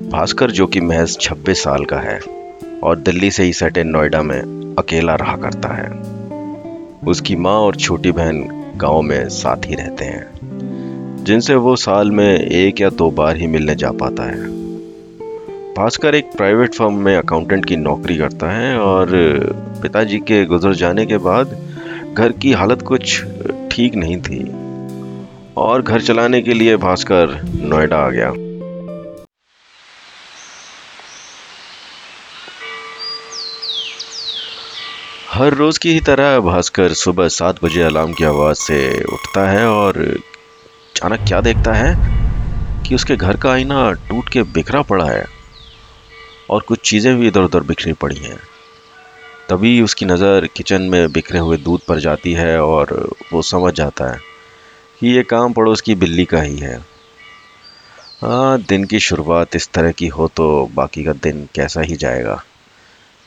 भास्कर, जो कि महज 26 साल का है और दिल्ली से ही सेट नोएडा में अकेला रहा करता है। उसकी माँ और छोटी बहन गाँव में साथ ही रहते हैं, जिनसे वो साल में एक या दो बार ही मिलने जा पाता है। भास्कर एक प्राइवेट फर्म में अकाउंटेंट की नौकरी करता है और पिताजी के गुजर जाने के बाद घर की हालत कुछ ठीक नहीं थी और घर चलाने के लिए भास्कर नोएडा आ गया। हर रोज की ही तरह भास्कर सुबह सात बजे अलार्म की आवाज़ से उठता है और अचानक क्या देखता है कि उसके घर का आईना टूट के बिखरा पड़ा है और कुछ चीज़ें भी इधर उधर बिखरी पड़ी हैं। तभी उसकी नज़र किचन में बिखरे हुए दूध पर जाती है और वो समझ जाता है कि ये काम पड़ोस की बिल्ली का ही है। हाँ दिन की शुरुआत इस तरह की हो तो बाकी का दिन कैसा ही जाएगा।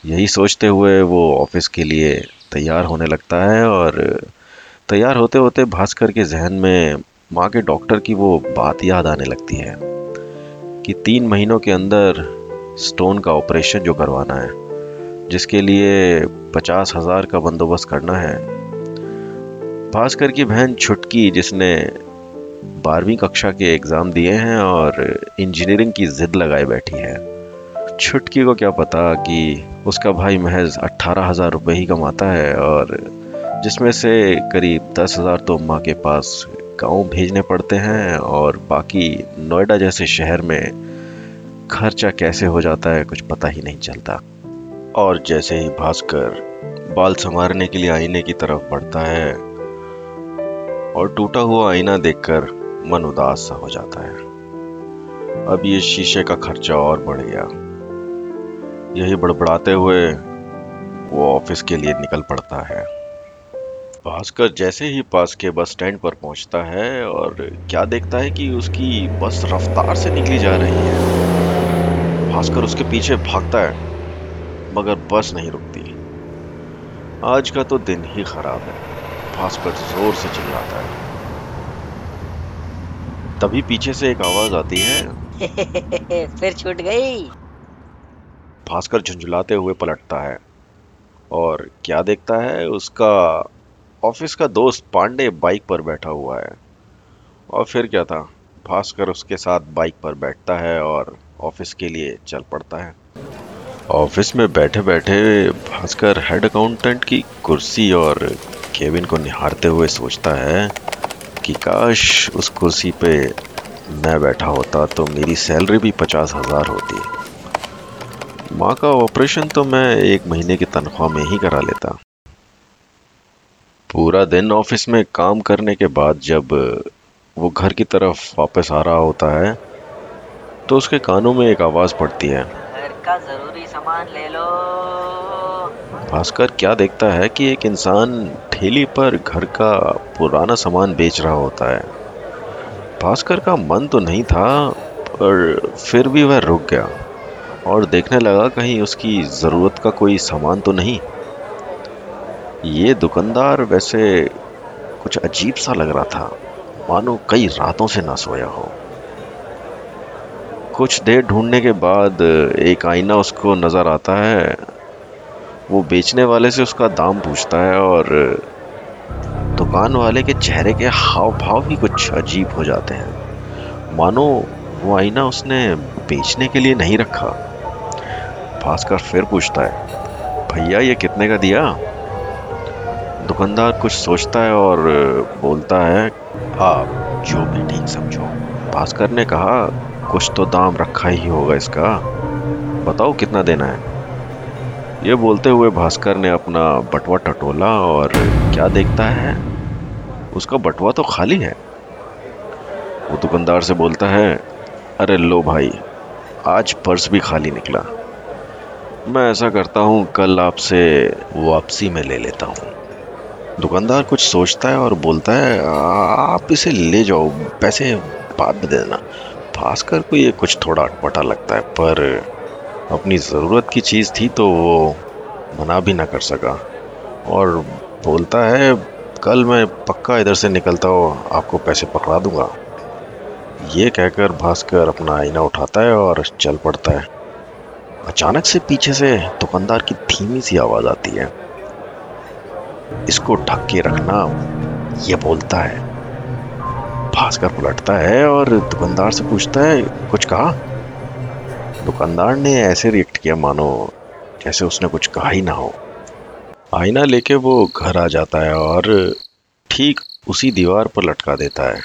यही सोचते हुए वो ऑफ़िस के लिए तैयार होने लगता है और तैयार होते होते भास्कर के जहन में माँ के डॉक्टर की वो बात याद आने लगती है कि तीन महीनों के अंदर स्टोन का ऑपरेशन जो करवाना है, जिसके लिए पचास हज़ार का बंदोबस्त करना है। भास्कर की बहन छुटकी, जिसने बारहवीं कक्षा के एग्ज़ाम दिए हैं और इंजीनियरिंग की जिद लगाए बैठी है। छुटकी को क्या पता कि उसका भाई महज अट्ठारह हज़ार रुपये ही कमाता है और जिसमें से करीब दस हज़ार तो माँ के पास गाँव भेजने पड़ते हैं और बाकी नोएडा जैसे शहर में खर्चा कैसे हो जाता है कुछ पता ही नहीं चलता। और जैसे ही भास्कर बाल संवारने के लिए आईने की तरफ़ बढ़ता है और टूटा हुआ आईना देखकर मन उदास सा हो जाता है। अब ये शीशे का खर्चा और बढ़ गया। यही बड़बड़ाते हुए वो ऑफ़िस के लिए निकल पड़ता है। भास्कर जैसे ही पास के बस स्टैंड पर पहुँचता है और क्या देखता है कि उसकी बस रफ्तार से निकली जा रही है। भास्कर उसके पीछे भागता है, मगर बस नहीं रुकती। आज का तो दिन ही खराब है, भास्कर ज़ोर से चिल्लाता है। तभी पीछे से एक आवाज़ आती है। फिर छूट गई। भास्कर झुंझुलाते हुए पलटता है और क्या देखता है, उसका ऑफ़िस का दोस्त पांडे बाइक पर बैठा हुआ है। और फिर क्या था, भास्कर उसके साथ बाइक पर बैठता है और ऑफ़िस के लिए चल पड़ता है। ऑफ़िस में बैठे बैठे भास्कर हेड अकाउंटेंट की कुर्सी और केविन को निहारते हुए सोचता है कि काश उस कुर्सी पे मैं बैठा होता तो मेरी सैलरी भी पचास हज़ार होती। माँ का ऑपरेशन तो मैं एक महीने की तनख्वाह में ही करा लेता। पूरा दिन ऑफ़िस में काम करने के बाद जब वो घर की तरफ़ वापस आ रहा होता है तो उसके कानों में एक आवाज़ पड़ती है। घर का ज़रूरी सामान ले लो। भास्कर क्या देखता है कि एक इंसान ठेली पर घर का पुराना सामान बेच रहा होता है। भास्कर का मन तो नहीं था पर फिर भी वह रुक गया। और देखने लगा कहीं उसकी ज़रूरत का कोई सामान तो नहीं। ये दुकानदार वैसे कुछ अजीब सा लग रहा था। मानो कई रातों से ना सोया हो। कुछ देर ढूँढने के बाद एक आईना उसको नज़र आता है। वो बेचने वाले से उसका दाम पूछता है और दुकान वाले के चेहरे के हाव भाव भी कुछ अजीब हो जाते हैं। मानो वो आईना उसने बेचने के लिए नहीं रखा। भास्कर फिर पूछता है, भैया, ये कितने का दिया? दुकानदार कुछ सोचता है और बोलता है, आप जो भी ठीक समझो। भास्कर ने कहा, कुछ तो दाम रखा ही होगा इसका। बताओ कितना देना है? ये बोलते हुए भास्कर ने अपना बटवा टटोला और क्या देखता है? उसका बटवा तो खाली है। वो दुकानदार से बोलता है, अरे लो भाई, आज पर्स भी खाली निकला। मैं ऐसा करता हूँ, कल आपसे वापसी में ले लेता हूँ। दुकानदार कुछ सोचता है और बोलता है, आप इसे ले जाओ, पैसे बाद में दे देना। भास्कर को ये कुछ थोड़ा अटपटा लगता है, पर अपनी ज़रूरत की चीज़ थी तो वो मना भी ना कर सका। और बोलता है, कल मैं पक्का इधर से निकलता हूँ, आपको पैसे पकड़ा दूँगा। ये कहकर भास्कर अपना आईना उठाता है और चल पड़ता है। अचानक से पीछे से दुकानदार की धीमी सी आवाज़ आती है। इसको ढक के रखना ये बोलता है। भास्कर पलटता है और दुकानदार से पूछता है, कुछ कहा? दुकानदार ने ऐसे रिएक्ट किया, मानो जैसे उसने कुछ कहा ही ना हो। आईना लेके वो घर आ जाता है और ठीक उसी दीवार पर लटका देता है।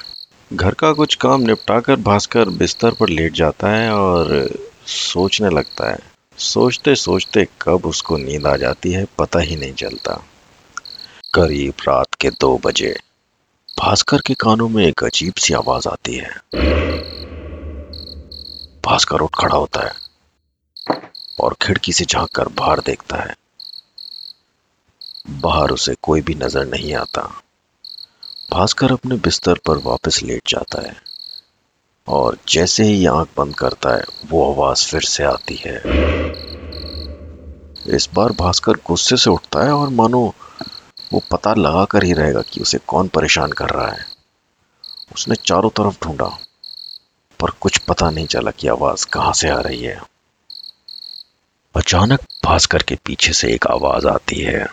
घर का कुछ काम निपटाकर भास्कर बिस्तर पर लेट जाता है और सोचने लगता है। सोचते सोचते कब उसको नींद आ जाती है, पता ही नहीं चलता। करीब रात के दो बजे, भास्कर के कानों में एक अजीब सी आवाज़ आती है। भास्कर उठ खड़ा होता है और खिड़की से झाँक कर बाहर देखता है। बाहर उसे कोई भी नज़र नहीं आता। भास्कर अपने बिस्तर पर वापस लेट जाता है। और जैसे ही आँख बंद करता है, वो आवाज़ फिर से आती है। इस बार भास्कर गुस्से से उठता है और मानो वो पता लगा कर ही रहेगा कि उसे कौन परेशान कर रहा है। उसने चारों तरफ़ ढूंढा, पर कुछ पता नहीं चला कि आवाज़ कहाँ से आ रही है। अचानक भास्कर के पीछे से एक आवाज़ आती है।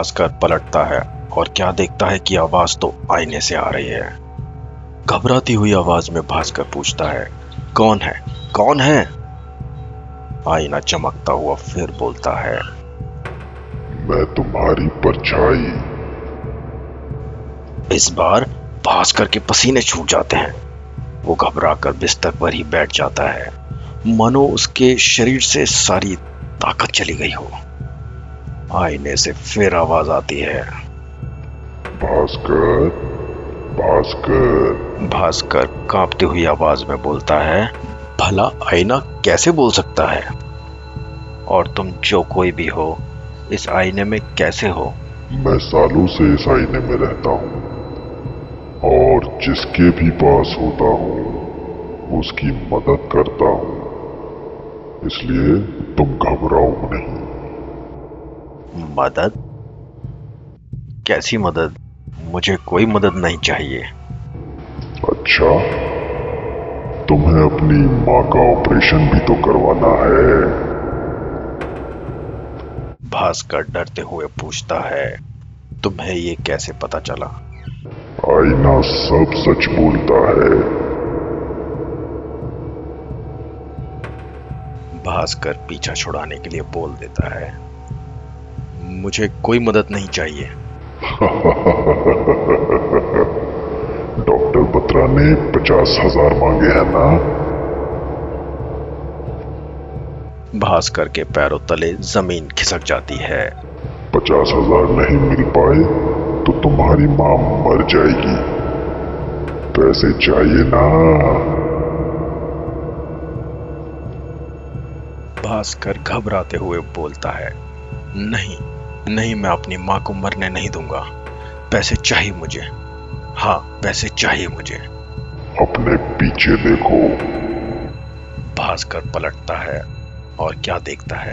भास्कर पलटता है और क्या देखता है कि आवाज़ तो आईने से आ रही है। घबराती हुई आवाज़ में भास्कर पूछता है कौन है? कौन है? आईना चमकता हुआ फिर बोलता है मैं तुम्हारी परछाई। इस बार भास्कर के पसीने छूट जाते हैं। वो घबरा कर बिस्तर पर ही बैठ जाता है। मनो उसके शरीर से सारी ताकत चली गई हो। आईने से फिर आवाज़ आती है। भास्कर भास्कर। भास्कर कांपती हुई आवाज़ में बोलता है भला आईना कैसे बोल सकता है? और तुम जो कोई भी हो इस आईने में कैसे हो? मैं सालों से इस आईने में रहता हूँ और जिसके भी पास होता हूँ उसकी मदद करता हूँ। इसलिए तुम घबराओ नहीं। मदद? कैसी मदद? मुझे कोई मदद नहीं चाहिए। अच्छा तुम्हें अपनी माँ का ऑपरेशन भी तो करवाना है। भास्कर डरते हुए पूछता है तुम्हें ये कैसे पता चला? आईना सब सच बोलता है। भास्कर पीछा छुड़ाने के लिए बोल देता है। मुझे कोई मदद नहीं चाहिए। डॉक्टर बत्रा ने पचास हज़ार मांगे हैं ना? भास्कर के पैरों तले ज़मीन खिसक जाती है। पचास हज़ार नहीं मिल पाए तो तुम्हारी माँ मर जाएगी। पैसे चाहिए ना। भास्कर घबराते हुए बोलता है नहीं नहीं मैं अपनी माँ को मरने नहीं दूँगा। पैसे चाहिए मुझे। हाँ पैसे चाहिए मुझे। अपने पीछे देखो। भास्कर पलटता है और क्या देखता है?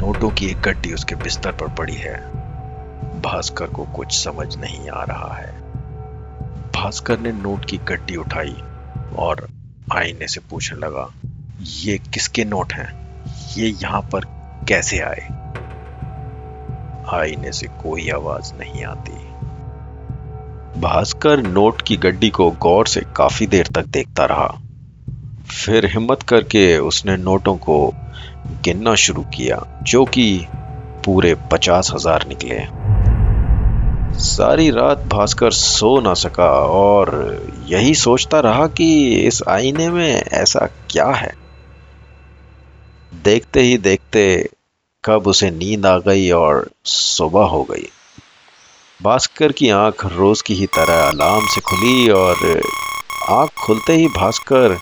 नोटों की एक गड्डी उसके बिस्तर पर पड़ी है। भास्कर को कुछ समझ नहीं आ रहा है। भास्कर ने नोट की गड्डी उठाई और आईने से पूछने लगा ये किसके नोट हैं? ये यहाँ पर कैसे आए? आईने से कोई आवाज़ नहीं आती। भास्कर नोट की गड्डी को गौर से काफ़ी देर तक देखता रहा। फिर हिम्मत करके उसने नोटों को गिनना शुरू किया, जो कि पूरे पचास हज़ार निकले। सारी रात भास्कर सो ना सका और यही सोचता रहा कि इस आईने में ऐसा क्या है। देखते ही देखते कब उसे नींद आ गई और सुबह हो गई। भास्कर की आँख रोज की ही तरह अलार्म से खुली और आँख खुलते ही भास्कर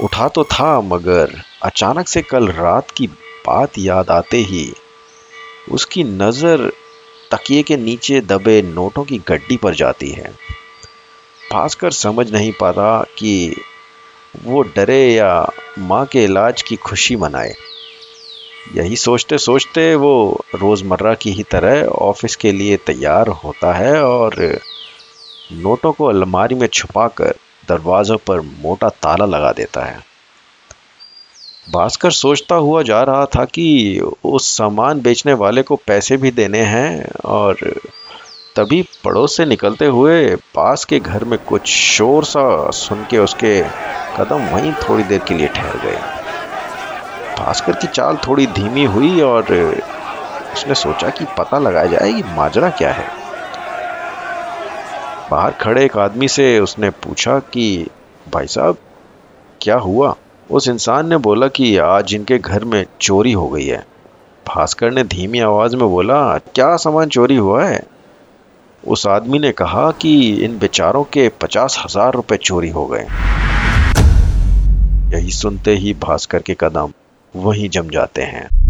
उठा तो था, मगर अचानक से कल रात की बात याद आते ही उसकी नज़र तकिए के नीचे दबे नोटों की गड्डी पर जाती है। भास्कर समझ नहीं पाता कि वो डरे या माँ के इलाज की खुशी मनाए। यही सोचते सोचते वो रोज़मर्रा की ही तरह ऑफ़िस के लिए तैयार होता है और नोटों को अलमारी में छुपाकर दरवाज़ों पर मोटा ताला लगा देता है। भास्कर सोचता हुआ जा रहा था कि उस सामान बेचने वाले को पैसे भी देने हैं और तभी पड़ोस से निकलते हुए पास के घर में कुछ शोर सा सुन के उसके कदम वहीं थोड़ी देर के लिए ठहर गए। भास्कर की चाल थोड़ी धीमी हुई और उसने सोचा कि पता लगाया जाए कि माजरा क्या है। बाहर खड़े एक आदमी से उसने पूछा कि, भाई साहब, क्या हुआ? उस इंसान ने बोला कि, आज इनके घर में चोरी हो गई है। भास्कर ने धीमी आवाज़ में बोला, क्या सामान चोरी हुआ है? उस आदमी ने कहा कि, इन बेचारों के पचास हज़ार रुपए चोरी हो गए यही सुनते ही भास्कर के कदम वहीं जम जाते हैं।